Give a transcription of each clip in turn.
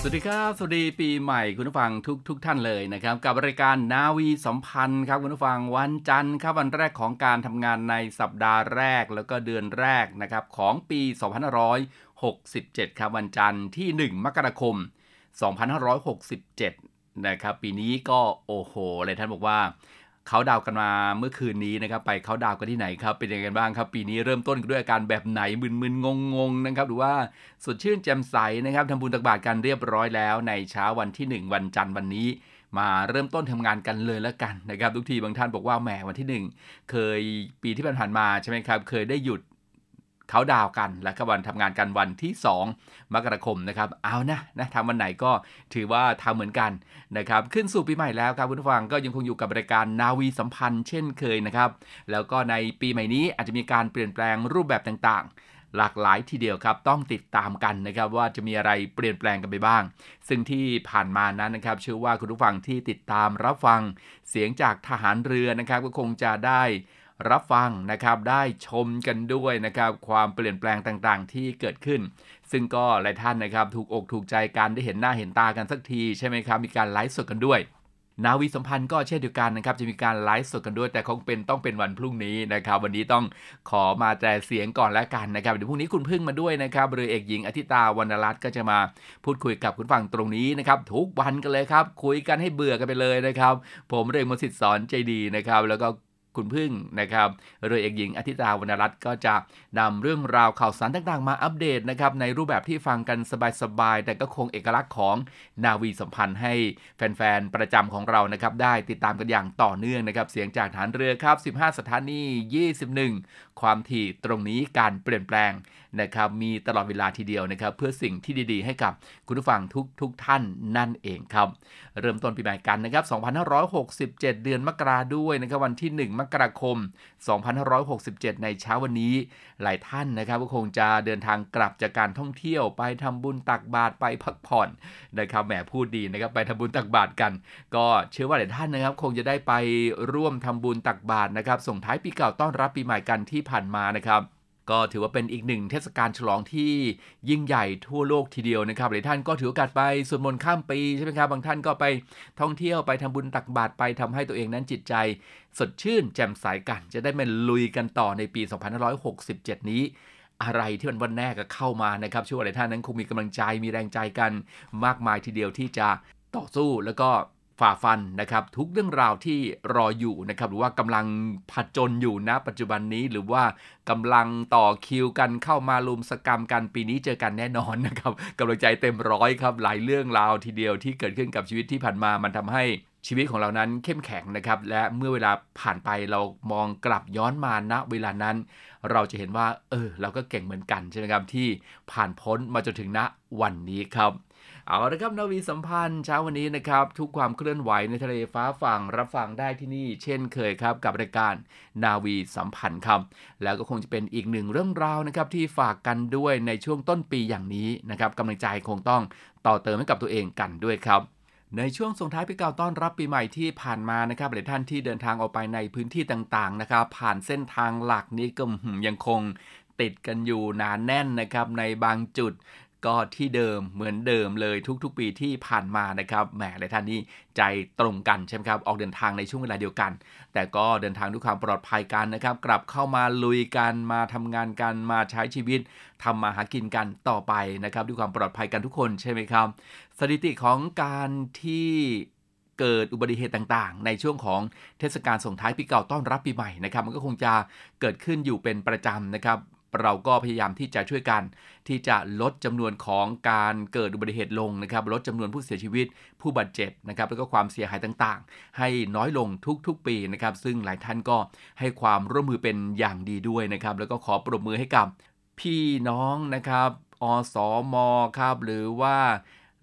สวัสดีครับ สวัสดีปีใหม่คุณผู้ฟังทุกทุกท่านเลยนะครับ กับรายการนาวีสัมพันธ์ครับคุณผู้ฟังวันจันทร์ครับวันแรกของการทำงานในสัปดาห์แรกแล้วก็เดือนแรกนะครับของปี2567 ครับวันจันทร์ที่ 1 มกราคม 2567 นะครับปีนี้ก็โอ้โหเลยท่านบอกว่า เขาดาวกันมาเมื่อคืนนี้นะครับ ไปเขาดาวกันที่ไหนครับ เป็นยังไงบ้างครับ ปีนี้เริ่มต้นด้วยอาการแบบไหนมึนๆงงๆนะครับ หรือว่าสดชื่นแจ่มใสนะครับทำบุญตักบาตรกันเรียบร้อยแล้ว ในเช้าวันที่ 1 วันจันทร์วันนี้มาเริ่มต้นทำงานกันเลยแล้วกันนะครับ ทุกทีบางท่านบอกว่าแหมวันที่ 1 เคยปีที่ผ่านมาใช่ไหมครับ เคยได้หยุด เขาดาวกัน และก็วันทำงานกันวันที่ 2 มกราคมนะครับเอานะนะทำวันไหนก็ถือว่าทำเหมือนกันนะครับขึ้นสู่ปีใหม่แล้วครับคุณผู้ฟังก็ยังคงอยู่กับรายการนาวีสัมพันธ์เช่นเคยนะครับแล้วก็ในปีใหม่นี้อาจจะมีการเปลี่ยนแปลงรูปแบบต่างๆหลากหลายทีเดียวครับต้องติดตามกันนะครับว่าจะมีอะไรเปลี่ยนแปลงกันไปบ้าง ซึ่งที่ผ่านมานั้นนะครับเชื่อว่าคุณผู้ฟังที่ติดตามรับฟัง เสียงจากทหารเรือนะครับก็คงจะได้ รับฟังนะครับได้ชมกันด้วยนะครับความเปลี่ยนแปลงต่างๆ ที่เกิดขึ้น ซึ่งก็หลายท่านนะครับถูกอกถูกใจกันได้เห็นหน้าเห็นตากันสักทีใช่ไหมครับมีการไลฟ์สดกันด้วย นาวีสัมพันธ์ก็เช่นเดียวกันนะครับจะมีการไลฟ์สดกันด้วย แต่คงเป็นต้องเป็นวันพรุ่งนี้นะครับวันนี้ต้องขอมาแต่เสียงก่อนแล้วกันนะครับเดี๋ยวพรุ่งนี้คุณพึ่งมาด้วยนะครับเรือเอกหญิงอธิตาวรรณรัตน์ก็จะมาพูดคุยกับคุณฟังตรงนี้นะครับทุกวันกันเลยครับคุยกันให้เบื่อกันไปเลยนะครับ ผมเรือมสิทธิ์สอนใจดีนะครับแล้วก็ คุณพึ่งนะครับเรือเอกหญิงอธิตาวรรณรัตน์ก็จะนำเรื่องราวข่าวสารต่างๆ มาอัปเดตนะครับในรูปแบบที่ฟังกันสบายๆ แต่ก็คงเอกลักษณ์ของนาวีสัมพันธ์ให้แฟนๆ ประจำของเรานะครับได้ติดตามกันอย่างต่อเนื่องนะครับเสียงจากฐานเรือครับ 15 สถานี 21 ความถี่ตรงนี้การเปลี่ยนแปลงนะครับมีตลอดเวลาทีเดียวนะครับเพื่อสิ่งที่ดีๆ ให้กับคุณผู้ฟังทุกทุกท่านนั่นเองครับเริ่มต้นปีใหม่กันนะครับ 2567 เดือนมกราด้วยนะครับวันที่ 1 มกราคม 2567 ในเช้าวันนี้ หลายท่านนะครับก็คงจะเดินทางกลับจากการท่องเที่ยวไปทำบุญตักบาตรไปพักผ่อนนะครับแหมพูดดีนะครับไปทำบุญตักบาตรกัน ก็เชื่อว่าหลายท่านนะครับ คงจะได้ไปร่วมทำบุญตักบาตรนะครับส่งท้ายปีเก่าต้อนรับปีใหม่กันที่ผ่านมานะครับ ก็ถือว่าเป็นอีกหนึ่งเทศกาลฉลองที่ยิ่งใหญ่ทั่วโลกทีเดียวนะครับหลายท่านก็ถือโอกาสไปสวดมนต์ข้ามปีใช่ไหมครับบางท่านก็ไปท่องเที่ยวไปทำบุญตักบาตรไปทำให้ตัวเองนั้นจิตใจ สดชื่นแจ่มใสกัน จะได้มาลุยกันต่อในปี 2567 นี้อะไรที่มันวันแน่ก็เข้ามานะครับช่วยหลายท่านนั้นคงมีกำลังใจมีแรงใจกันมากมายทีเดียวที่จะต่อสู้แล้วก็ ฝ่าฟันนะครับทุกเรื่องราวที่รออยู่นะครับหรือว่ากำลังผจญอยู่ณปัจจุบันนี้หรือว่ากำลังต่อคิวกันเข้ามาลุมสกรรมกันปีนี้เจอกันแน่นอนนะครับกำลังใจเต็มร้อยครับหลายเรื่องราวทีเดียวที่เกิดขึ้นกับชีวิตที่ผ่านมามันทำให้ชีวิตของเรานั้นเข้มแข็งนะครับและเมื่อเวลาผ่านไปเรามองกลับย้อนมาณเวลานั้น เราจะเห็นว่า เออ เราก็เก่งเหมือนกันใช่ไหมครับที่ผ่านพ้นมาจนถึงณวันนี้ครับ เอาละครับนาวีสัมพันธ์เช้าวันนี้นะครับ ทุกความเคลื่อนไหวในทะเลฟ้าฝั่งรับฟังได้ที่นี่ เช่นเคยครับกับรายการนาวีสัมพันธ์ครับ แล้วก็คงจะเป็นอีกหนึ่งเรื่องราวนะครับที่ฝากกันด้วยในช่วงต้นปีอย่างนี้นะครับกำลังใจคงต้องต่อเติมให้กับตัวเองกันด้วยครับในช่วงส่งท้ายปีเก่าต้อนรับปีใหม่ที่ผ่านมานะครับหลายท่านที่เดินทางออกไปในพื้นที่ต่างๆนะครับ ผ่านเส้นทางหลักนี้ก็ยังคงติดกันอยู่หนานแน่นนะครับในบางจุด ก็ที่เดิมเหมือนเดิมเลยทุกๆ ปีที่ผ่านมานะครับแหมหลายท่านนี่ใจตรงกันใช่ไหมครับออกเดินทางในช่วงเวลาเดียวกัน แต่ก็เดินทางด้วยความปลอดภัยกันนะครับ กลับเข้ามาลุยกันมาทำงานกันมาใช้ชีวิตทำมาหากินกันต่อไปนะครับ ด้วยความปลอดภัยกันทุกคนใช่ไหมครับ สถิติของการที่เกิดอุบัติเหตุต่างๆ ในช่วงของเทศกาลส่งท้ายปีเก่าต้อนรับปีใหม่นะครับ มันก็คงจะเกิดขึ้นอยู่เป็นประจำนะครับ เราก็พยายามที่จะช่วยกัน ที่จะลดจำนวนของการเกิดอุบัติเหตุลงนะครับ ลดจำนวนผู้เสียชีวิต ผู้บาดเจ็บนะครับ แล้วก็ความเสียหายต่างๆ ให้น้อยลงทุกๆปีนะครับ ซึ่งหลายท่านก็ให้ความร่วมมือเป็นอย่างดีด้วยนะครับ แล้วก็ขอปรบมือให้กับพี่น้องนะครับ อสอมครับ หรือว่า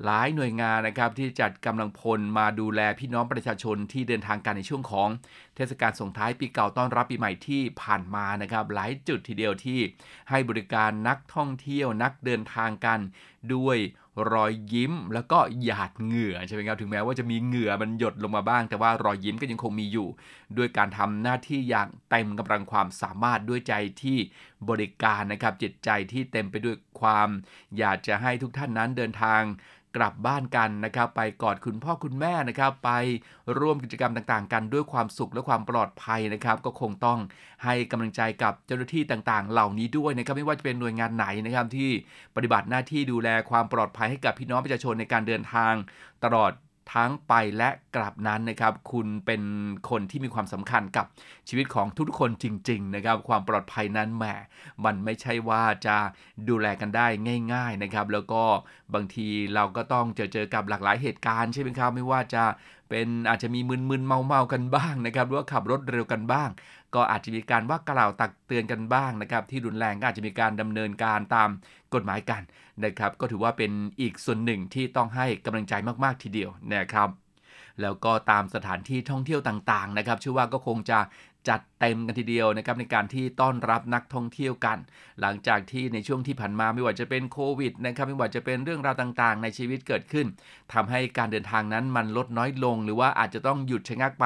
หลายหน่วยงานนะครับที่จัดกำลังพลมาดูแลพี่น้องประชาชนที่เดินทางกันในช่วงของ เทศกาลส่งท้ายปีเก่าต้อนรับปีใหม่ที่ผ่านมานะครับ หลายจุดทีเดียวที่ให้บริการนักท่องเที่ยวนักเดินทางกันด้วยรอยยิ้มแล้วก็หยาดเหงื่อใช่ไหมครับถึงแม้ว่าจะมีเหงื่อมันหยดลงมาบ้าง แต่ว่ารอยยิ้มก็ยังคงมีอยู่ ด้วยการทำหน้าที่อย่างเต็มกำลังความสามารถด้วยใจที่บริการนะครับจิตใจที่เต็มไปด้วยความ อยากจะให้ทุกท่านนั้นเดินทาง กลับบ้านกันนะครับ ไปกอดคุณพ่อคุณแม่นะครับ ไปร่วมกิจกรรมต่างๆ กันด้วยความสุขและความปลอดภัยนะครับ ก็คงต้องให้กำลังใจกับเจ้าหน้าที่ต่างๆ เหล่านี้ด้วยนะครับ ไม่ว่าจะเป็นหน่วยงานไหนนะครับที่ปฏิบัติหน้าที่ดูแลความปลอดภัยให้กับพี่น้องประชาชนในการเดินทาง ตลอด ทั้งไปและกลับนั้นนะครับ คุณเป็นคนที่มีความสำคัญกับชีวิตของทุกๆคนจริง ๆ นะครับ ความปลอดภัยนั้นแหมมันไม่ใช่ว่าจะดูแลกันได้ง่าย ๆนะครับ แล้วก็บางทีเราก็ต้องเจอเจอกับหลากหลายเหตุการณ์ใช่ไหมครับ ไม่ว่าจะเป็นอาจจะมีมึนๆเมาๆกันบ้างนะครับหรือว่าขับรถเร็วกันบ้าง ก็อาจจะมีการว่ากล่าวตักเตือนกันบ้างนะครับ ที่รุนแรงก็อาจจะมีการดำเนินการตามกฎหมายกัน นะครับ ก็ถือว่าเป็นอีกส่วนหนึ่งที่ต้องให้กำลังใจมากๆทีเดียวนะครับแล้วก็ตามสถานที่ท่องเที่ยวต่างๆนะครับเชื่อว่าก็คงจะ จัดเต็มกันทีเดียวนะครับในการที่ต้อนรับนักท่องเที่ยวกัน หลังจากที่ในช่วงที่ผ่านมาไม่ว่าจะเป็นโควิดนะครับไม่ว่าจะเป็นเรื่องราวต่างๆ ในชีวิตเกิดขึ้นทำให้การเดินทางนั้นมันลดน้อยลง หรือว่าอาจจะต้องหยุดชะงักไป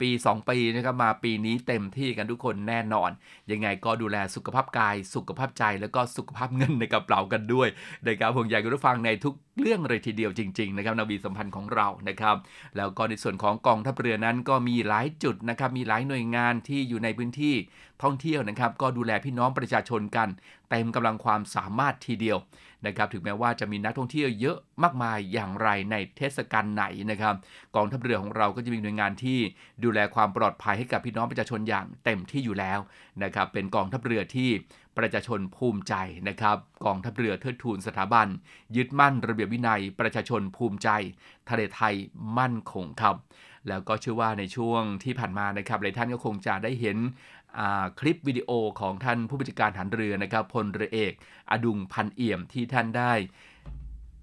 ปี 2 ปีนะครับมาปีนี้เต็มที่กันทุกคนแน่นอน ยังไงก็ดูแลสุขภาพกาย สุขภาพใจ แล้วก็สุขภาพเงินในกระเป๋ากันด้วยในการผมอยากให้ทุกฟังในทุกเรื่องเลยทีเดียวจริงๆนะครับนาวีสัมพันธ์ของเรานะครับแล้วก็ในส่วนของกองทัพเรือนั้นก็มีหลายจุดนะครับมีหลายหน่วยงานที่อยู่ในพื้นที่ท่องเที่ยวนะครับ ก็ดูแลพี่น้องประชาชนกันเต็มกำลังความสามารถทีเดียวนะครับถึงแม้ว่าจะมีนักท่องเที่ยวเยอะมากมายอย่างไรในเทศกาลไหนนะครับ กองทัพเรือของเราก็จะมีหน่วยงานที่ดูแลความปลอดภัยให้กับพี่น้องประชาชนอย่างเต็มที่อยู่แล้วนะครับเป็นกองทัพเรือที่ประชาชนภูมิใจนะครับกองทัพเรือเทิดทูนสถาบัน ยึดมั่นระเบียบวินัยประชาชนภูมิใจ ทะเลไทยมั่นคงครับ แล้วก็เชื่อว่าในช่วงที่ผ่านมานะครับหลายท่านก็คงจะได้เห็นคลิปวิดีโอของท่านผู้บัญชาการฐานเรือนะครับพลเรือเอก อดุงพันเอี่ยมที่ท่านได้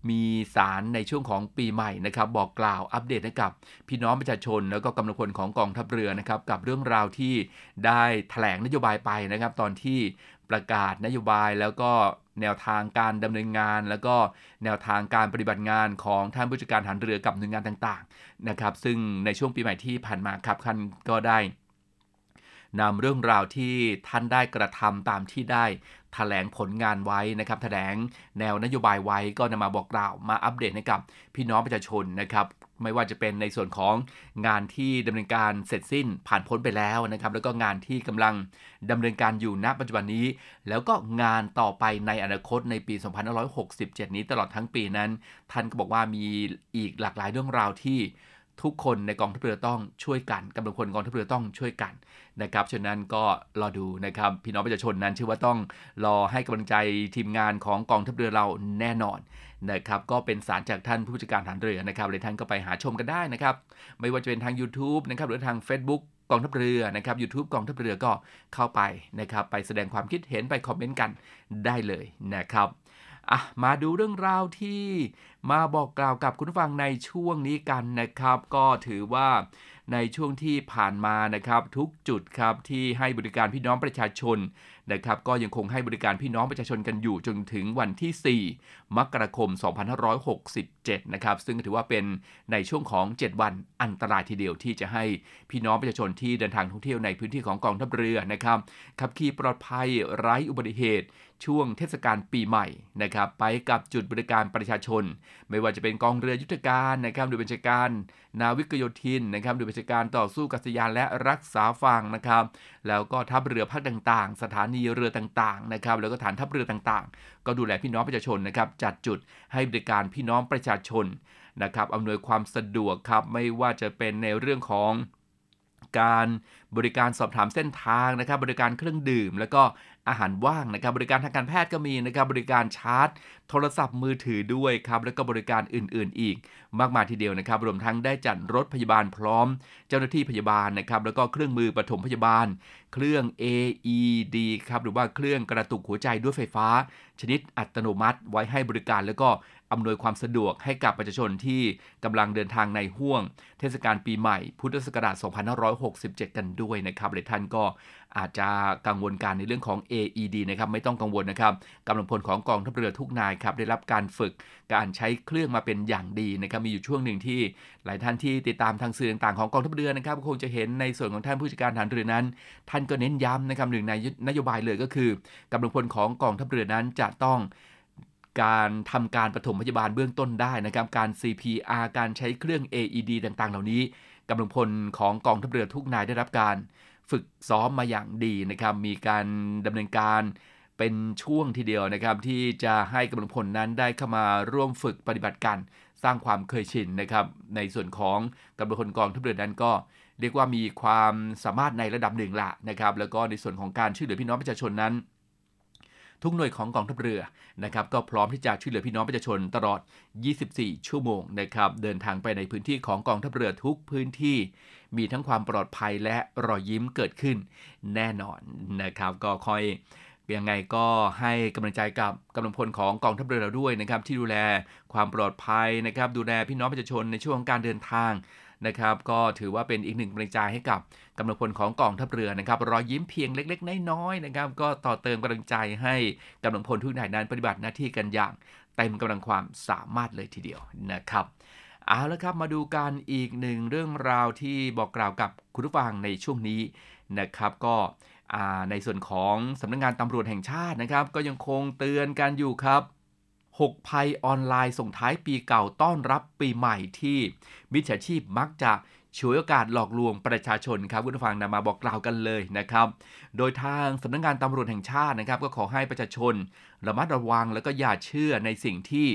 มีสารในช่วงของปีใหม่นะครับ บอกกล่าวอัปเดตให้กับพี่น้องประชาชน แล้วก็กำลังพลของกองทัพเรือนะครับ กับเรื่องราวที่ได้แถลงนโยบายไปนะครับ ตอนที่ประกาศนโยบายแล้วก็ แนวทางการดำเนินงาน แล้วก็แนวทางการปฏิบัติงานของท่านผู้จัดการฐานเรือกับหน่วยงานต่างๆนะครับซึ่งในช่วงปีใหม่ที่ผ่านมาครับท่านก็ได้นำเรื่องราวที่ท่านได้กระทำตามที่ได้ถแถลงผลงานไว้นะครับถแถลงแนวนโยบายไว้ก็นำมาบอกกล่าวมาอัปเดตให้กับพี่น้องประชาชนนะครับ ไม่ว่าจะเป็นในส่วนของงานที่ดำเนินการเสร็จสิ้นผ่านพ้นไปแล้วนะครับ แล้วก็งานที่กำลังดำเนินการอยู่ณปัจจุบันนี้ แล้วก็งานต่อไปในอนาคตในปี 2567 นี้ตลอดทั้งปีนั้น ท่านก็บอกว่ามีอีกหลากหลายเรื่องราวที่ทุกคนในกองทัพเรือต้องช่วยกันกำลังคนกองทัพเรือต้องช่วยกัน นะครับฉะนั้นก็รอดูนะครับพี่น้องประชาชนนั้นเชื่อว่าต้องรอให้กำลังใจทีมงานของกองทัพเรือเราแน่นอนนะครับก็เป็นสารจากท่านผู้จัดการฐานเรือนะครับเลยท่านก็ไปหาชมกันได้นะครับไม่ว่าจะเป็นทาง YouTube นะครับหรือทาง Facebook กองทัพเรือนะครับ YouTube กองทัพเรือก็เข้าไปนะครับไปแสดงความคิดเห็นไปคอมเมนต์กันได้เลยนะครับ อะมาดูเรื่องราวที่มาบอกกล่าวกับคุณฟังในช่วงนี้กันนะครับ ก็ถือว่าในช่วงที่ผ่านมานะครับ ทุกจุดครับที่ให้บริการพี่น้องประชาชนนะครับ ก็ยังคงให้บริการพี่น้องประชาชนกันอยู่จนถึงวันที่ 4 มกราคม 2567 นะครับ ซึ่งถือว่าเป็นในช่วงของ 7 วันอันตรายทีเดียวที่จะให้พี่น้องประชาชนที่เดินทางท่องเที่ยวในพื้นที่ของกองทัพเรือนะครับขับขี่ปลอดภัยไร้อุบัติเหตุ ช่วงเทศกาลปีใหม่นะครับไปกับจุดบริการประชาชน ไม่ว่าจะเป็นกองเรือยุทธการนะครับหรือบัญชาการ นาวิกโยธินนะครับหรือบัญชาการต่อสู้กัษยานและรักษาฝั่งนะครับแล้วก็ทัพเรือภาคต่าง ๆ สถานีเรือต่างๆนะครับแล้วก็ฐานทัพเรือต่างๆ ก็ดูแลพี่น้องประชาชนนะครับจัดจุดให้บริการพี่น้องประชาชนนะครับอำนวยความสะดวกครับไม่ว่าจะเป็นในเรื่องของการบริการสอบถามเส้นทางนะครับบริการเครื่องดื่ม แล้วก็ อาหารว่างนะครับ บริการทางการแพทย์ก็มีนะครับ บริการชาร์จ โทรศัพท์มือถือด้วยครับ แล้วก็บริการอื่น ๆ อีก มากมายทีเดียวนะครับ รวมทั้งได้จัดรถพยาบาลพร้อม เจ้าหน้าที่พยาบาลนะครับ แล้วก็เครื่องมือปฐมพยาบาล เครื่อง AED ครับ หรือว่าเครื่องกระตุกหัวใจด้วยไฟฟ้า ชนิดอัตโนมัติ ไว้ให้บริการแล้วก็อำนวยความสะดวกให้กับประชาชนที่กำลังเดินทางในห่วง เทศกาลปีใหม่ พุทธศักราช 2567 กันด้วยนะครับหลายท่านก็ อาจจะกังวลการในเรื่องของ AED นะครับไม่ต้องกังวลนะครับกำลังพลของกองทัพเรือทุกนายครับได้รับการฝึกการใช้เครื่องมาเป็นอย่างดีนะครับมีอยู่ช่วงหนึ่งที่หลายท่านที่ติดตามทางสื่อต่างๆของกองทัพเรือนะครับคงจะเห็นในส่วนของท่านผู้จัดการฐานเรือนั้น ท่านก็เน้นย้ำนะครับหนึ่งในนโยบายเลยก็คือกำลังพลของกองทัพเรือนั้นจะต้องการทำการปฐมพยาบาลเบื้องต้นได้นะครับ การ CPR การใช้เครื่อง AED ต่างๆ เหล่านี้กำลังพลของกองทัพเรือทุกนายได้รับการ ฝึกซ้อมมาอย่างดีนะครับมีการดำเนินการเป็นช่วงทีเดียวนะครับที่จะให้กำลังพลนั้นได้เข้ามาร่วมฝึกปฏิบัติการสร้างความเคยชินนะครับในส่วนของกำลังพลกองทัพเรือนั้นก็เรียกว่ามีความสามารถในระดับหนึ่งละนะครับแล้วก็ในส่วนของการช่วยเหลือพี่น้องประชาชนนั้น ทุกหน่วยของกองทัพเรือนะครับก็พร้อมที่จะช่วยเหลือพี่น้องประชาชนตลอด 24 ชั่วโมงนะครับเดินทางไปในพื้นที่ของกองทัพเรือทุกพื้นที่ มีทั้งความปลอดภัยและรอยยิ้มเกิดขึ้นแน่นอนนะครับก็คอยยังไงก็ให้กำลังใจกับกำลังพลของกองทัพเรือเราด้วยนะครับที่ดูแลความปลอดภัยนะครับดูแลพี่น้องประชาชนในช่วงการเดินทาง นะครับ ก็ถือว่าเป็นอีกหนึ่งกำลังใจให้กับกำลังพลของกองทัพเรือนะครับ รอยยิ้มเพียงเล็ก ๆ น้อยๆนะครับ ก็ต่อเติมกำลังใจให้กำลังพลทุกนายนั้นปฏิบัติหน้าที่กันอย่างเต็มกำลังความสามารถเลยทีเดียวนะครับเอาละครับมาดูกันอีกหนึ่งเรื่องราวที่บอกกล่าวกับคุณผู้ฟังในช่วงนี้นะครับ ก็ในส่วนของสำนักงงานตำรวจแห่งชาตินะครับ ก็ยังคงเตือนกันอยู่ครับ 6 ภัยออนไลน์ส่งท้ายปีเก่าต้อนรับปีใหม่ที่มิจฉาชีพมักจะฉวยโอกาสหลอกลวงประชาชนครับคุณผู้ฟังนำมาบอกกล่าวกันเลยนะครับ โดยทางสำนักงงานตำรวจแห่งชาตินะครับ ก็ขอให้ประชาชนระมัดระวังแล้วก็อย่าเชื่อในสิ่งที่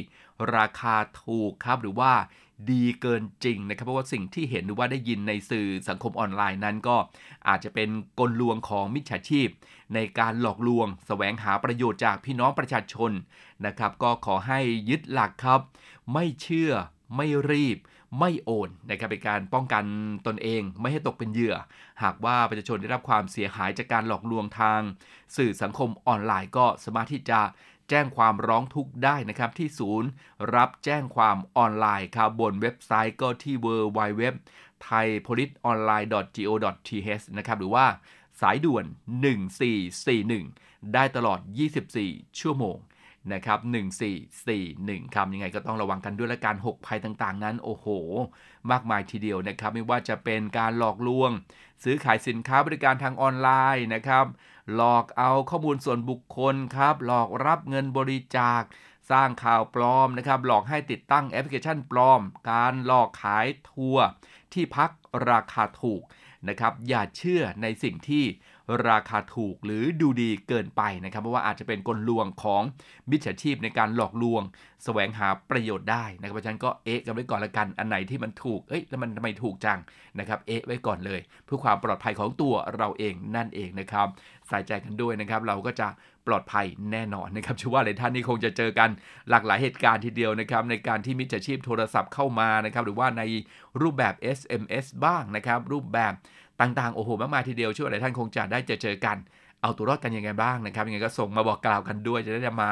ราคาถูกครับหรือว่า ดีเกินจริงนะครับ เพราะว่าสิ่งที่เห็นหรือว่าได้ยินในสื่อสังคมออนไลน์นั้นก็อาจจะเป็นกลลวงของมิจฉาชีพ ในการหลอกลวงสแสวงหาประโยชน์จากพี่น้องประชาชนนะครับ ก็ขอให้ยึดหลักครับ ไม่เชื่อไม่รีบไม่โอนนะครับเป็นการป้องกันตนเองไม่ให้ตกเป็นเหยื่อ หากว่าประชาชนได้รับความเสียหายจากการหลอกลวงทาง สื่อสังคมออนไลน์ก็สามารถที่จะ แจ้งความร้องทุกข์ได้นะครับที่ศูนย์ รับแจ้งความออนไลน์ครับบนเว็บไซต์ก็ที่ w w w t h a i p o l i c e o n l i n e go th นะครับหรือว่าสายด่วน 1441 ได้ตลอด 24 ชั่วโมงนะครับ 1441 ครับ ยังไงก็ต้องระวังกันด้วยและการหกภัยต่างๆ นั้น โอ้โห มากมายทีเดียวนะครับ ไม่ว่าจะเป็นการหลอกลวง ซื้อขายสินค้าบริการทางออนไลน์นะครับ หลอกเอาข้อมูลส่วนบุคคลครับ หลอกรับเงินบริจาค สร้างข่าวปลอมนะครับ หลอกให้ติดตั้งแอปพลิเคชันปลอม การหลอกขายทัวร์ที่พักราคาถูกนะครับ อย่าเชื่อในสิ่งที่ราคาถูกหรือดูดีเกินไปนะครับ เพราะว่าอาจจะเป็นกลลวงของมิจฉาชีพในการหลอกลวง แสวงหาประโยชน์ได้นะครับเพราะฉะนั้นก็เอ๊ะกันไว้ก่อนละกันอันไหนที่มันถูกเอ้ยแล้วมันทำไมถูกจังนะครับเอ๊ะไว้ก่อนเลย เพื่อความปลอดภัยของตัวเราเองนั่นเองนะครับ ใส่ใจกันด้วยนะครับ เราก็จะปลอดภัยแน่นอนนะครับเชื่อว่าหลายท่านนี่คงจะเจอกันหลากหลายเหตุการณ์ทีเดียวนะครับ ในการที่มิจฉาชีพโทรศัพท์เข้ามานะครับ หรือว่าในรูปแบบ SMS บ้างนะครับ รูปแบบต่างๆ โอ้โหมากมายทีเดียวช่วยหลายท่านคงจะได้เจอเจอกันเอาตัวรอดกันยังไงบ้างนะครับยังไงก็ส่งมาบอกกล่าวกันด้วย จะได้มา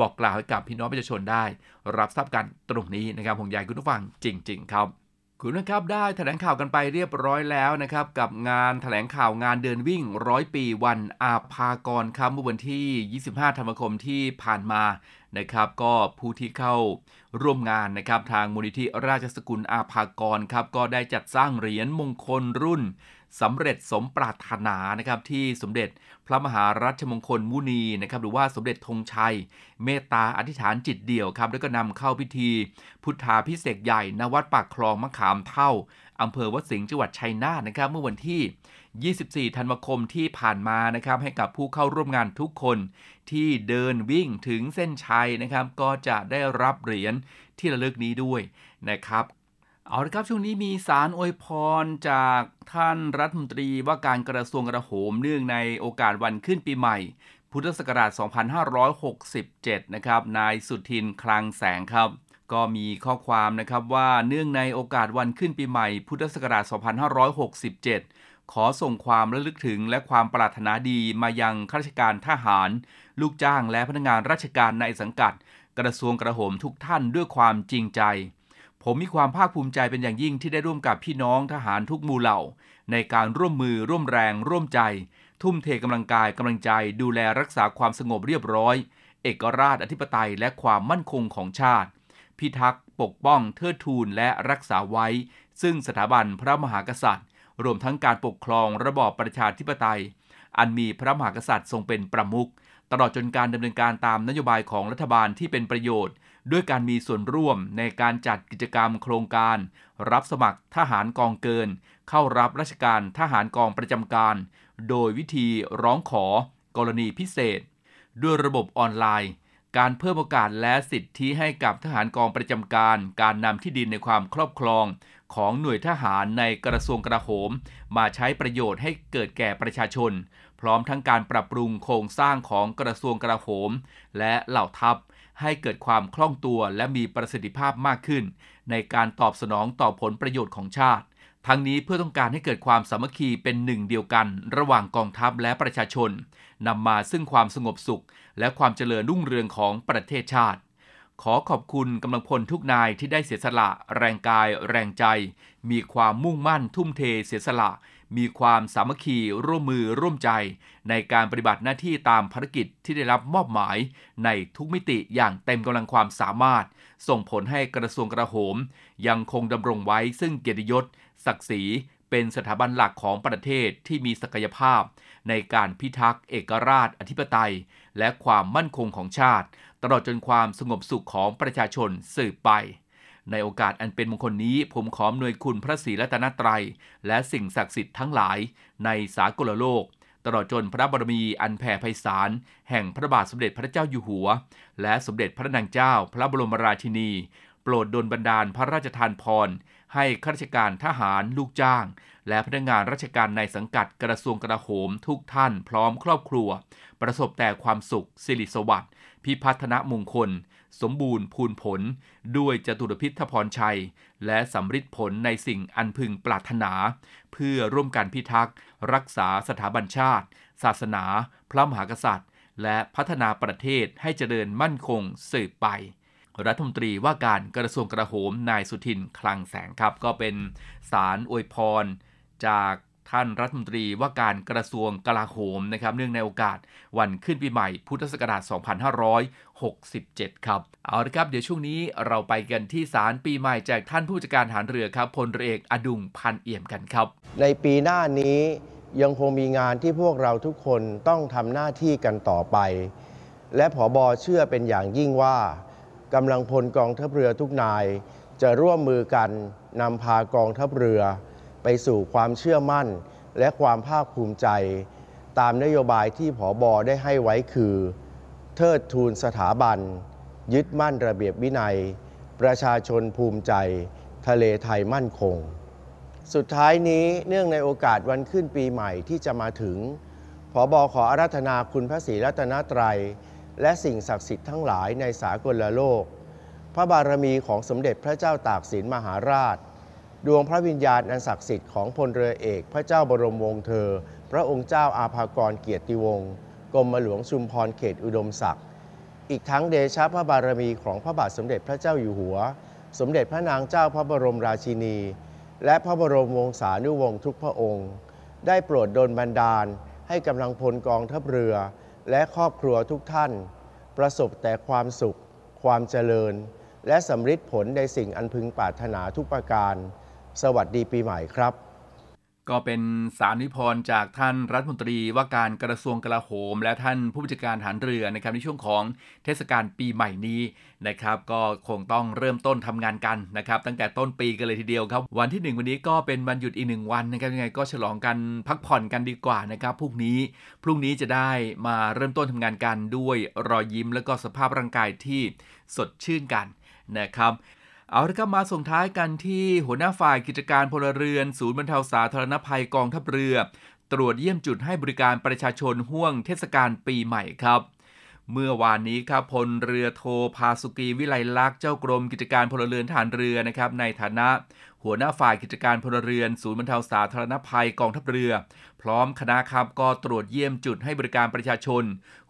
บอกกล่าวให้กับพี่น้องประชาชนได้ รับทราบกันตรงนี้นะครับผมยากคุณผู้ฟังจริง ๆ ครับ คุณนะครับได้แถลงข่าวกันไปเรียบร้อยแล้วนะครับกับงานแถลงข่าวงานเดินวิ่งร้อยปีวันอาภากรครับเมื่อวันที่ 25 ธันวาคมที่ผ่านมานะครับก็ผู้ที่เข้าร่วมงานนะครับทางมูลนิธิราชสกุลอาภากรครับก็ได้จัดสร้างเหรียญมงคลรุ่น สำเร็จสมปรารถนานะครับที่สมเด็จพระมหารัชมงคลมุนีนะครับหรือว่าสมเด็จธงชัย เมตตาอธิษฐานจิตเดี่ยวครับแล้วก็นำเข้าพิธี พุทธาพิเศษใหญ่ณวัดปากคลองมะขามเท่าอำเภอวัดสิงห์จังหวัดชัยนาทนะครับเมื่อวันที่ 24 ธันวาคมที่ผ่านมานะครับให้กับผู้เข้าร่วมงานทุกคนที่เดินวิ่งถึงเส้นชัยนะครับก็จะได้รับเหรียญที่ระลึกนี้ด้วยนะครับ เอาละครับช่วงนี้มีสารอวยพรจากท่านรัฐมนตรีว่าการกระทรวงกระโหมเนื่องในโอกาสวันขึ้นปีใหม่ พุทธศักราช 2567 นะครับ นายสุทินคลังแสงครับ ก็มีข้อความนะครับว่าเนื่องในโอกาสวันขึ้นปีใหม่ พุทธศักราช 2567 ขอส่งความระลึกถึงและความปรารถนาดีมายังข้าราชการทหาร ลูกจ้างและพนักงานราชการในสังกัด กระทรวงกระโหมทุกท่านด้วยความจริงใจ ผมมีความภาคภูมิใจเป็นอย่างยิ่งที่ได้ร่วมกับพี่น้องทหารทุกหมู่เหล่า ในการร่วมมือร่วมแรง ร่วมใจ ทุ่มเทกำลังกายกำลังใจ ดูแลรักษาความสงบเรียบร้อย เอกราชอธิปไตยและความมั่นคงของชาติ พิทักษ์ปกป้องเทิดทูนและรักษาไว้ ซึ่งสถาบันพระมหากษัตริย์ รวมทั้งการปกครองระบอบประชาธิปไตย อันมีพระมหากษัตริย์ทรงเป็นประมุขตลอดจนการดำเนินการตามนโยบายของรัฐบาลที่เป็นประโยชน์ ด้วยการมีส่วนร่วมในการจัดกิจกรรมโครงการ รับสมัครทหารกองเกิน เข้ารับราชการทหารกองประจำการ โดยวิธีร้องขอกรณีพิเศษ ด้วยระบบออนไลน์ การเพิ่มโอกาสและสิทธิให้กับทหารกองประจำการ การนำที่ดินในความครอบครอง ของหน่วยทหารในกระทรวงกระโหม มาใช้ประโยชน์ให้เกิดแก่ประชาชน พร้อมทั้งการปรับปรุงโครงสร้างของกระทรวงกระโหม และเหล่าทัพ ให้เกิดความคล่องตัวและมีประสิทธิภาพมากขึ้น ในการตอบสนองต่อผลประโยชน์ของชาติ ทั้งนี้เพื่อต้องการให้เกิดความสามัคคีเป็นหนึ่งเดียวกัน ระหว่างกองทัพและประชาชนนำมาซึ่งความสงบสุข และความเจริญรุ่งเรืองของประเทศชาติ ขอขอบคุณกำลังพลทุกนายที่ได้เสียสละ แรงกาย แรงใจ มีความมุ่งมั่นทุ่มเทเสียสละ มีความสามัคคีร่วมมือร่วมใจ ในการปฏิบัติหน้าที่ตามภารกิจที่ได้รับมอบหมาย ในทุกมิติอย่างเต็มกำลังความสามารถ ส่งผลให้กระทรวงกระโหม ยังคงดำรงไว้ซึ่งเกียรติยศ ศักดิ์ศรีเป็นสถาบันหลักของประเทศที่มีศักยภาพ ในการพิทักษ์เอกราชอธิปไตย และความมั่นคงของชาติ ตลอดจนความสงบสุขของประชาชนสืบไป ในโอกาสอันเป็นมงคลนี้ ผมขออำนวยคุณพระศรีรัตนตรัย และสิ่งศักดิ์สิทธิ์ทั้งหลายในสากลโลก ตลอดจนพระบารมีอันแผ่ไพศาล แห่งพระบาทสมเด็จพระเจ้าอยู่หัว และสมเด็จพระนางเจ้า พระบรมราชินี โปรดดลบันดาลพระราชทานพร ให้ข้าราชการทหารลูกจ้าง และพนักงานราชการในสังกัดกระทรวงกระโหมทุกท่านพร้อมครอบครัว ประสบแต่ความสุขสิริสวัสดิ์พิพัฒนมงคล สมบูรณ์พูนผล ด้วยจตุรพิทพรชัย และสำฤทธิ์ผลในสิ่งอันพึงปรารถนา เพื่อร่วมกันพิทักษ์ รักษาสถาบันชาติ ศาสนา พระมหากษัตริย์ และพัฒนาประเทศให้เจริญมั่นคงสืบไปรัฐมนตรีว่าการกระทรวงกระโหมนายสุทินคลังแสงครับ ก็เป็นสารอวยพร จาก ท่านรัฐมนตรีว่าการกระทรวงกลาโหมนะครับ เนื่องในโอกาสวันขึ้นปีใหม่พุทธศักราช 2567 ครับ เอาละครับ เดี๋ยวช่วงนี้เราไปกันที่ศาลปีใหม่จากท่านผู้จัดการฐานเรือครับพลเรือเอกอดุงพันเอี่ยมกันครับ ในปีหน้านี้ยังคงมีงานที่พวกเราทุกคนต้องทำหน้าที่กันต่อไป และผอบอเชื่อเป็นอย่างยิ่งว่ากำลังพลกองทัพเรือทุกนาย จะร่วมมือกันนำพากองทัพเรือ ไปสู่ความเชื่อมั่น และความภาคภูมิใจ ตามนโยบายที่ผอบอได้ให้ไว้คือ เทิดทูนสถาบัน ยึดมั่นระเบียบวินัย ประชาชนภูมิใจ ทะเลไทยมั่นคง สุดท้ายนี้เนื่องในโอกาสวันขึ้นปีใหม่ที่จะมาถึงผอบอขออารัธนาคุณพระศรีรัตนตรัย และสิ่งศักดิ์สิทธิ์ทั้งหลายในสากลโลก พระบารมีของสมเด็จพระเจ้าตากสินมหาราช ดวงพระวิญญาณอันศักดิ์สิทธิ์ของพลเรือเอกพระเจ้าบรมวงศ์เธอ พระองค์เจ้าอาภากรเกียรติวงศ์กรมหลวงชุมพรเขตอุดมศักดิ์อีกทั้งเดชะพระบารมีของพระบาทสมเด็จพระเจ้าอยู่หัว สมเด็จพระนางเจ้าพระบรมราชินี และพระบรมวงศานุวงศ์ทุกพระองค์ ได้โปรดดลบันดาล ให้กำลังพลกองทัพเรือ และครอบครัวทุกท่าน ประสบแต่ความสุข ความเจริญ และสำฤทธิผลในสิ่งอันพึงปรารถนาทุกประการ สวัสดีปีใหม่ครับ ก็เป็นสารนิพนธ์จากท่านรัฐมนตรีว่าการกระทรวงกลาโหม และท่านผู้บัญชาการฐานเรือนะครับในช่วงของเทศกาลปีใหม่นี้นะครับก็คงต้องเริ่มต้นทำงานกันนะครับตั้งแต่ต้นปีกันเลยทีเดียวครับ วันที่ 1 วันนี้ก็เป็นวันหยุดอีกหนึ่งวันนะครับยังไงก็ฉลองกันพักผ่อนกันดีกว่านะครับพรุ่งนี้พรุ่งนี้จะได้มาเริ่มต้นทำงานกันด้วยรอยยิ้ม และก็สภาพร่างกายที่สดชื่นกันนะครับ เอาละครับมาส่งท้ายกันที่หัวหน้าฝ่ายกิจการพลเรือน ศูนย์บรรเทาสาธารณภัยกองทัพเรือ ตรวจเยี่ยมจุดให้บริการประชาชนห่วงเทศกาลปีใหม่ครับ เมื่อวานนี้ครับพลเรือโทพาสุกีวิไลลักษ์เจ้ากรมกิจการพลเรือนฐานเรือนะครับในฐานะ หัวหน้าฝ่ายกิจการพลเรือนศูนย์บรรเทาสาธารณภัยกองทัพเรือ พร้อมคณะครับก็ตรวจเยี่ยมจุดให้บริการประชาชน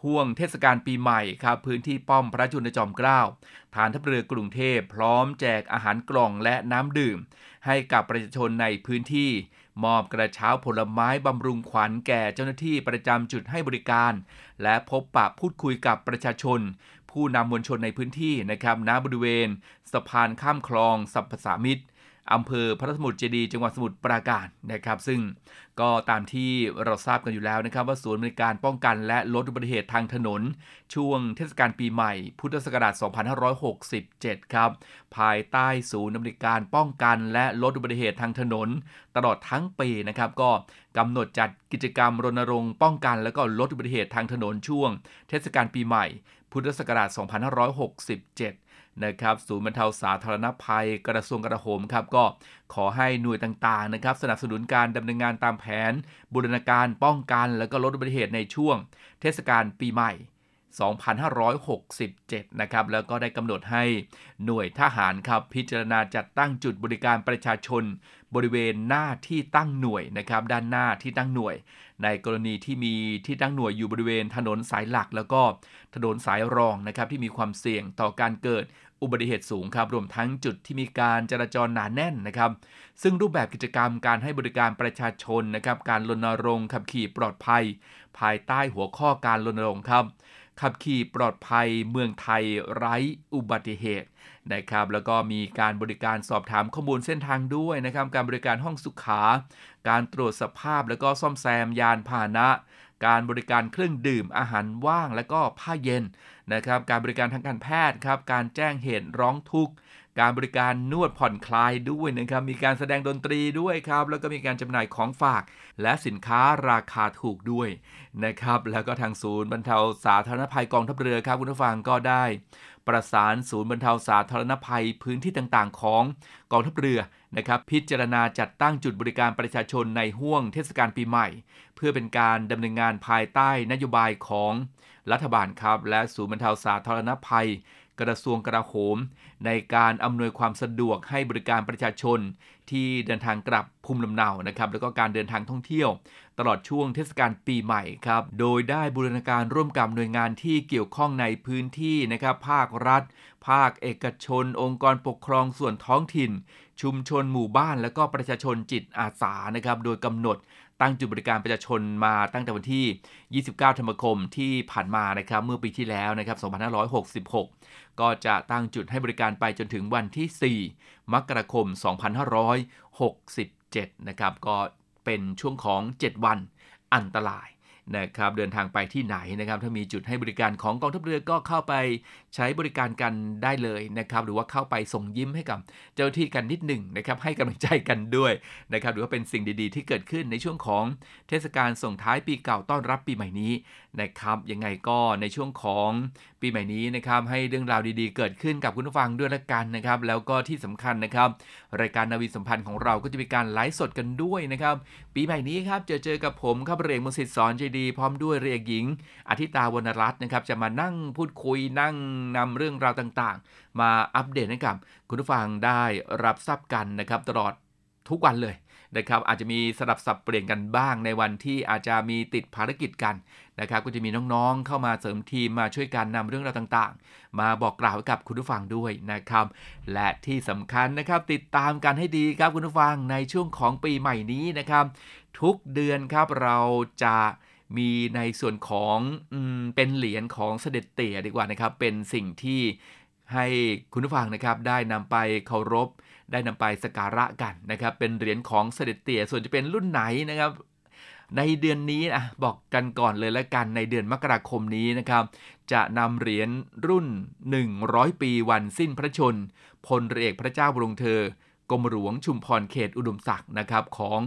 ห่วงเทศกาลปีใหม่ครับพื้นที่ป้อมพระจุลจอมเกล้าฐานทัพเรือกรุงเทพพร้อมแจกอาหารกล่องและน้ำดื่ม ให้กับประชาชนในพื้นที่ มอบกระเช้าผลไม้บำรุงขวัญแก่เจ้าหน้าที่ประจำจุดให้บริการ และพบปะพูดคุยกับประชาชน ผู้นำมวลชนในพื้นที่นะครับณบริเวณ สะพานข้ามคลองสัพพสามิตร อำเภอพระสมุทรเจดี จังหวัดสมุทรปราการนะครับ ซึ่งก็ตามที่เราทราบกันอยู่แล้วนะครับ ว่าศูนย์บริการป้องกันและลดอุบัติเหตุทางถนน ช่วงเทศกาลปีใหม่ พุทธศักราช 2567 ครับ ภายใต้ศูนย์บริการป้องกันและลดอุบัติเหตุทางถนน ตลอดทั้งปีนะครับ ก็กำหนดจัดกิจกรรมรณรงค์ป้องกัน และก็ลดอุบัติเหตุทางถนนช่วง เทศกาลปีใหม่ พุทธศักราช 2567 นะครับศูนย์บรรเทาสาธารณภัย กระทรวงกระโหมครับก็ขอให้หน่วยต่างๆนะครับสนับสนุนการดำเนินงานตามแผน บูรณาการป้องกัน และก็ลดอุบัติเหตุในช่วง เทศกาลปีใหม่ 2567 นะครับแล้วก็ได้กำหนดให้หน่วยทหารครับพิจารณาจัดตั้งจุดบริการประชาชน บริเวณหน้าที่ตั้งหน่วยนะครับด้านหน้าที่ตั้งหน่วย ในกรณีที่มีที่ตั้งหน่วยอยู่บริเวณถนนสายหลัก แล้วก็ถนนสายรองนะครับที่มีความเสี่ยงต่อการเกิด อุบัติเหตุสูงครับรวมทั้งจุดที่มีการจราจรหนาแน่นนะครับ ซึ่งรูปแบบกิจกรรมการให้บริการประชาชนนะครับการรณรงค์ขับขี่ปลอดภัย ภายใต้หัวข้อการรณรงค์ครับขับขี่ปลอดภัยเมืองไทยไร้อุบัติเหตุนะครับแล้วก็มีการบริการสอบถามข้อมูลเส้นทางด้วยนะครับการบริการห้องสุขา การตรวจสภาพแล้วก็ซ่อมแซมยานพาหนะ การบริการเครื่องดื่มอาหารว่างและก็ผ้าเย็นนะครับ การบริการทางการแพทย์ครับ การแจ้งเหตุร้องทุกข์ การบริการนวดผ่อนคลายด้วยนะครับ มีการแสดงดนตรีด้วยครับ แล้วก็มีการจำหน่ายของฝาก และสินค้าราคาถูกด้วยนะครับ แล้วก็ทางศูนย์บรรเทาสาธารณภัยกองทัพเรือครับคุณผู้ฟังก็ได้ประสานศูนย์บรรเทาสาธารณภัยพื้นที่ต่างๆ ของกองทัพเรือ นะครับพิจารณาจัดตั้งจุดบริการประชาชนในห่วงเทศกาลปีใหม่ เพื่อเป็นการดำเนินงานภายใต้นโยบายของรัฐบาลครับ และศูนย์บรรเทาสาธารณภัย กระทรวงกลาโหม ในการอำนวยความสะดวกให้บริการประชาชน ที่เดินทางกลับภูมิลำเนานะครับแล้วก็การเดินทางท่องเที่ยว ตลอดช่วงเทศกาลปีใหม่ครับโดยได้บูรณาการร่วมกับหน่วยงานที่เกี่ยวข้องในพื้นที่นะครับภาครัฐ ภาคเอกชน องค์กรปกครองส่วนท้องถิ่น ชุมชนหมู่บ้านและก็ประชาชนจิตอาสานะครับโดยกำหนดตั้งจุดบริการประชาชนมาตั้งแต่วันที่ 29 ธันวาคมที่ผ่านมานะครับเมื่อปีที่แล้วนะครับ 2566 ก็จะตั้งจุดให้บริการไปจนถึงวันที่ 4 มกราคม 2567 นะครับก็เป็นช่วงของ 7 วันอันตราย นะครับเดินทางไปที่ไหนนะครับถ้ามีจุดให้บริการของกองทัพเรือก็เข้าไปใช้บริการกันได้เลยนะครับหรือว่าเข้าไปส่งยิ้มให้กับเจ้าที่กันนิดหนึ่งนะครับให้กำลังใจกันด้วยนะครับหรือว่าเป็นสิ่งดีๆ ที่เกิดขึ้นในช่วงของเทศกาลส่งท้ายปีเก่าต้อนรับปีใหม่นี้นะครับยังไงก็ในช่วงของปีใหม่นี้นะครับให้เรื่องราวดีๆ เกิดขึ้นกับคุณผู้ฟังด้วยละกันนะครับแล้วก็ที่สำคัญนะครับรายการนาวีสัมพันธ์ของเราก็จะมีการไลฟ์สดกันด้วยนะครับปีใหม่นี้ครับเจอเจอกับผมครับเรียงมศิษย์สอนจดพร้อมด้วยเรียกหญิงอาทิตาวรรณรัตน์นะครับจะมานั่งพูดคุยนั่งนำเรื่องราวต่างๆ มาอัปเดตให้กับคุณผู้ฟังได้รับทราบกันนะครับตลอดทุกวันเลยนะครับอาจจะมีสลับสับเปลี่ยนกันบ้างในวันที่อาจจะมีติดภารกิจกันนะครับก็จะมีน้องๆเข้ามาเสริมทีมมาช่วยกันนำเรื่องราวต่างๆ มาบอกกล่าวกับคุณผู้ฟังด้วยนะครับและที่สำคัญนะครับติดตามกันให้ดีครับคุณผู้ฟังในช่วงของปีใหม่นี้นะครับทุกเดือนครับเราจะ มีในส่วนของอเป็นเหรียญของเสด็จเตี่ยดีกว่านะครับ เป็นสิ่งที่ให้คุณผู้ฟังนะครับได้นำไปเคารพ ได้นำไปสการะกันนะครับ เป็นเหรียญของเสด็จเตี่ยส่วนจะเป็นรุ่นไหนนะครับในเดือนนี้อะบอกกันก่อนเลยแล้วกันในเดือนมกราคมนี้นะครับ จะนำเหรียญรุ่น 100 ปีวันสิ้นพระชน พลเอกพระเจ้าบรมเธอ กรมหลวงชุมพรเขตอุดมศักดิ์นะครับของ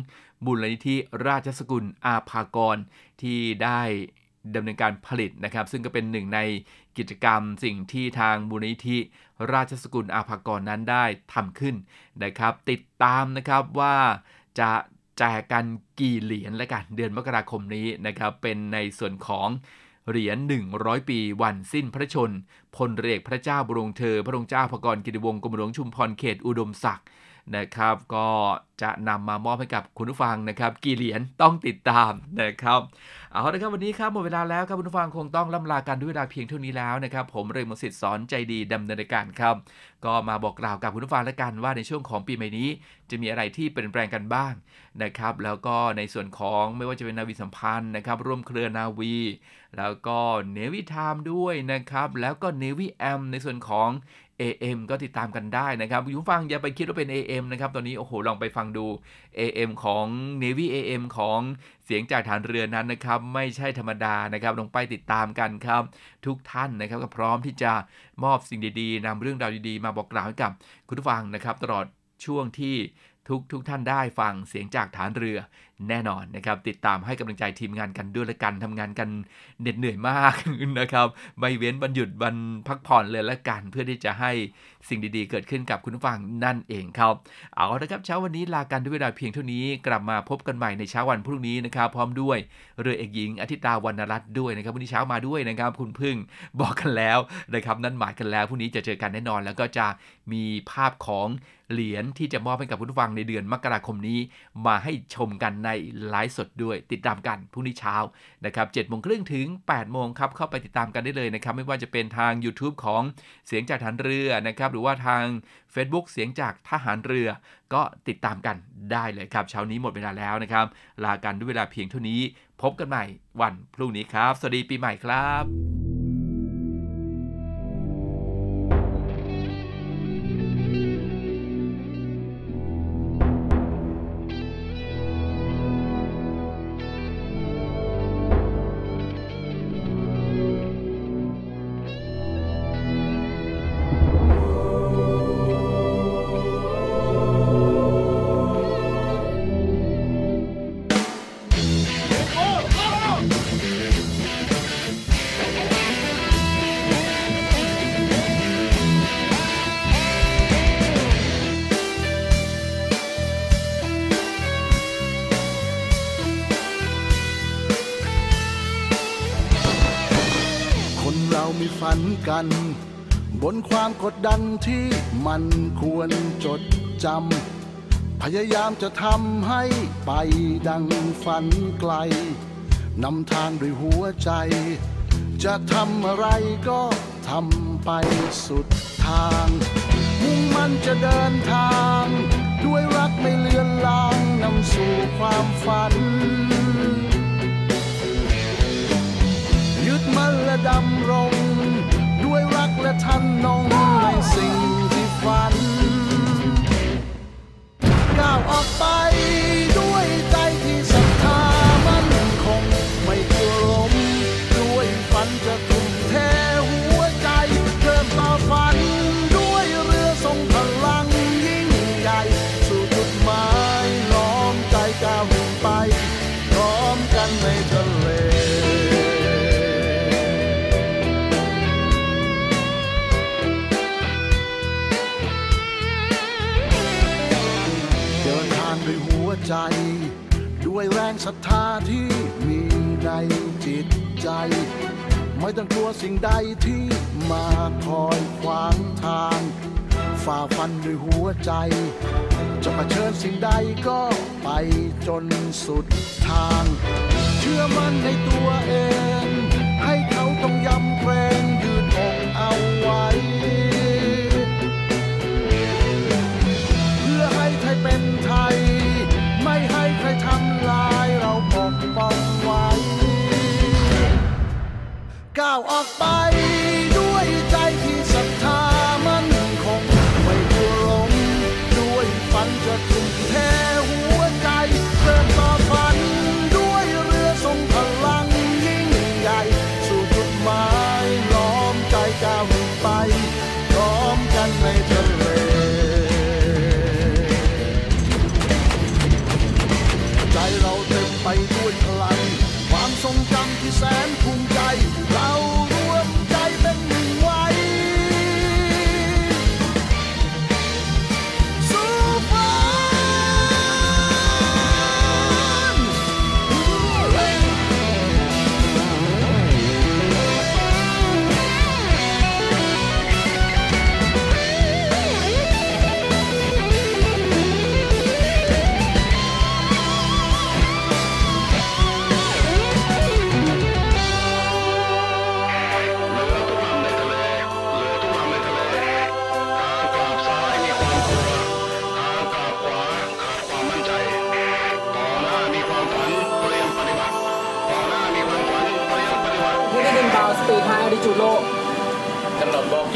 มูลนิธิราชสกุลอาภากร ที่ได้ดำเนินการผลิตนะครับ ซึ่งก็เป็นหนึ่งในกิจกรรมสิ่งที่ทางมูลนิธิราชสกุลอาภากรนั้นได้ทำขึ้นนะครับ ติดตามนะครับว่าจะแจกกันกี่เหรียญและกันเดือนมกราคมนี้นะครับเป็นในส่วนของเหรียญ 100 ปีวันสิ้นพระชน พลเรือพระเจ้าบรมเธอ พระองค์เจ้าพกรกิติวงศ์กรมหลวงชุมพรเขตอุดมศักดิ์ นะครับ ก็จะนำมามอบให้กับคุณผู้ฟังนะครับกี่เหรียญต้องติดตามนะครับเอาละครับวันนี้ครับหมดเวลาแล้วครับคุณผู้ฟังคงต้องล่ำลากันด้วยเวลาเพียงเท่านี้แล้วนะครับ ผมเรมสิทธิ์สอนใจดีดำเนินการครับ ก็มาบอกกล่าวกับคุณผู้ฟังแล้วกันว่าในช่วงของปีใหม่นี้ จะมีอะไรที่เปลี่ยนแปลงกันบ้างนะครับ แล้วก็ในส่วนของไม่ว่าจะเป็นนาวีสัมพันธ์นะครับ ร่วมเครือนาวี แล้วก็เนวิทามด้วยนะครับ แล้วก็เนวิแอมในส่วนของ AM ก็ติดตามกันได้นะครับคุณฟังอย่าไปคิดว่าเป็น AM นะครับตอนนี้โอ้โหลองไปฟังดู AM ของ Navy AM ของเสียงจากฐานเรือนั้นนะครับไม่ใช่ธรรมดานะครับลงไปติดตามกันครับ ทุกท่านนะครับก็พร้อมที่จะมอบสิ่งดีๆนำเรื่องราวดีๆ มาบอกกล่าวให้กับคุณผู้ฟังนะครับ ตลอดช่วงที่ทุกทุกท่านได้ฟังเสียงจากฐานเรือ แน่นอนนะครับ ติดตามให้กำลังใจทีมงานกันด้วยละกันทำงานกันเหน็ดเหนื่อยมากนะครับไม่เว้นวันหยุดวันพักผ่อนเลยละกัน เพื่อที่จะให้สิ่งดีๆ เกิดขึ้นกับคุณผู้ฟังนั่นเองครับ เอาละครับเช้าวันนี้ลากันด้วยเวลาเพียงเท่านี้กลับมาพบกันใหม่ในเช้าวันพรุ่งนี้นะครับ พร้อมด้วยเรือเอกหญิงอาทิตาวรรณรัตน์ด้วยนะครับวันนี้เช้ามาด้วยนะครับคุณพึ่งบอกกันแล้วนะครับนั่นหมายกันแล้วพรุ่งนี้จะเจอกันแน่นอน แล้วก็จะมีภาพของเหรียญที่จะมอบให้กับคุณผู้ฟังในเดือนมกราคมนี้มาให้ชมกันนะในไลฟ์สดด้วยติดตามกันพรุ่งนี้เช้านะครับ7จ็ดโมงครึ่งถึง8ปดโมงครับเข้าไปติดตามกันได้เลยนะครับ ไม่ว่าจะเป็นทาง YouTube ของเสียงจากฐานเรือนะครับหรือว่าทาง Facebook เสียงจากทหารเรือ ก็ติดตามกันได้เลยครับเช้านี้หมดเวลาแล้วนะครับ ลากันด้วยเวลาเพียงเท่านี้ พบกันใหม่วันพรุ่งนี้ครับ สวัสดีปีใหม่ครับ กัน บนความกดดันที่มันควรจดจำ พยายามจะทำให้ไปดังฝันไกล นำทางด้วยหัวใจ จะทำอะไรก็ทำไปสุดทาง มุ่งมันจะเดินทาง ด้วยรักไม่เลือนลางนำสู่ความฝันยึดมันและดำรง ยรักและทันนงในสิ่งที่ฝันก้าวออกไป ด้วยแรงศรัทธาที่มีในจิตใจ ไม่ต้องกลัวสิ่งใดที่มาคอยขวางทาง ฝ่าฟันด้วยหัวใจ จะมาเผชิญสิ่งใดก็ไปจนสุดทาง เชื่อมั่นในตัวเอง ให้เขาต้องยำเกรงยืดอกเอาไว้ ก้าว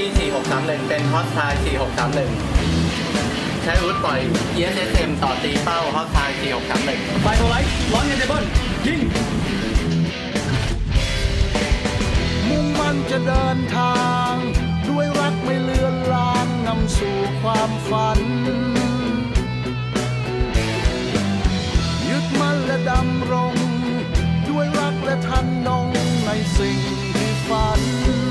ำหนดโบกี้4631 เป็นฮอตไทย4631 ใช้อาวุธปล่อย ESSM ต่อตีเป้าฮอตไทย4631ไฟโทไลท์ร้อนเงินเดเบิลยิง มุ่งมั่นจะเดินทาง ด้วยรักไม่เลือนลางนำสู่ความฝัน ยึดมั่นและดำรง ด้วยรักและทันนงในสิ่งที่ฝัน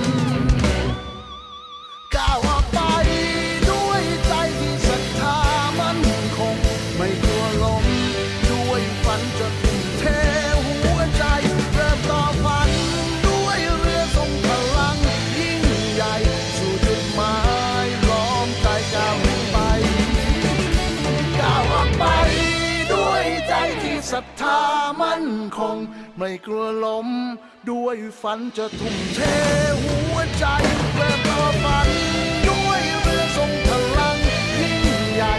ศรัทธามั่นคง ไม่กลัวล้ม ด้วยฝันจะทุ่มเทหัวใจเพื่อฝัน ด้วยเรือทรงพลังยิ่งใหญ่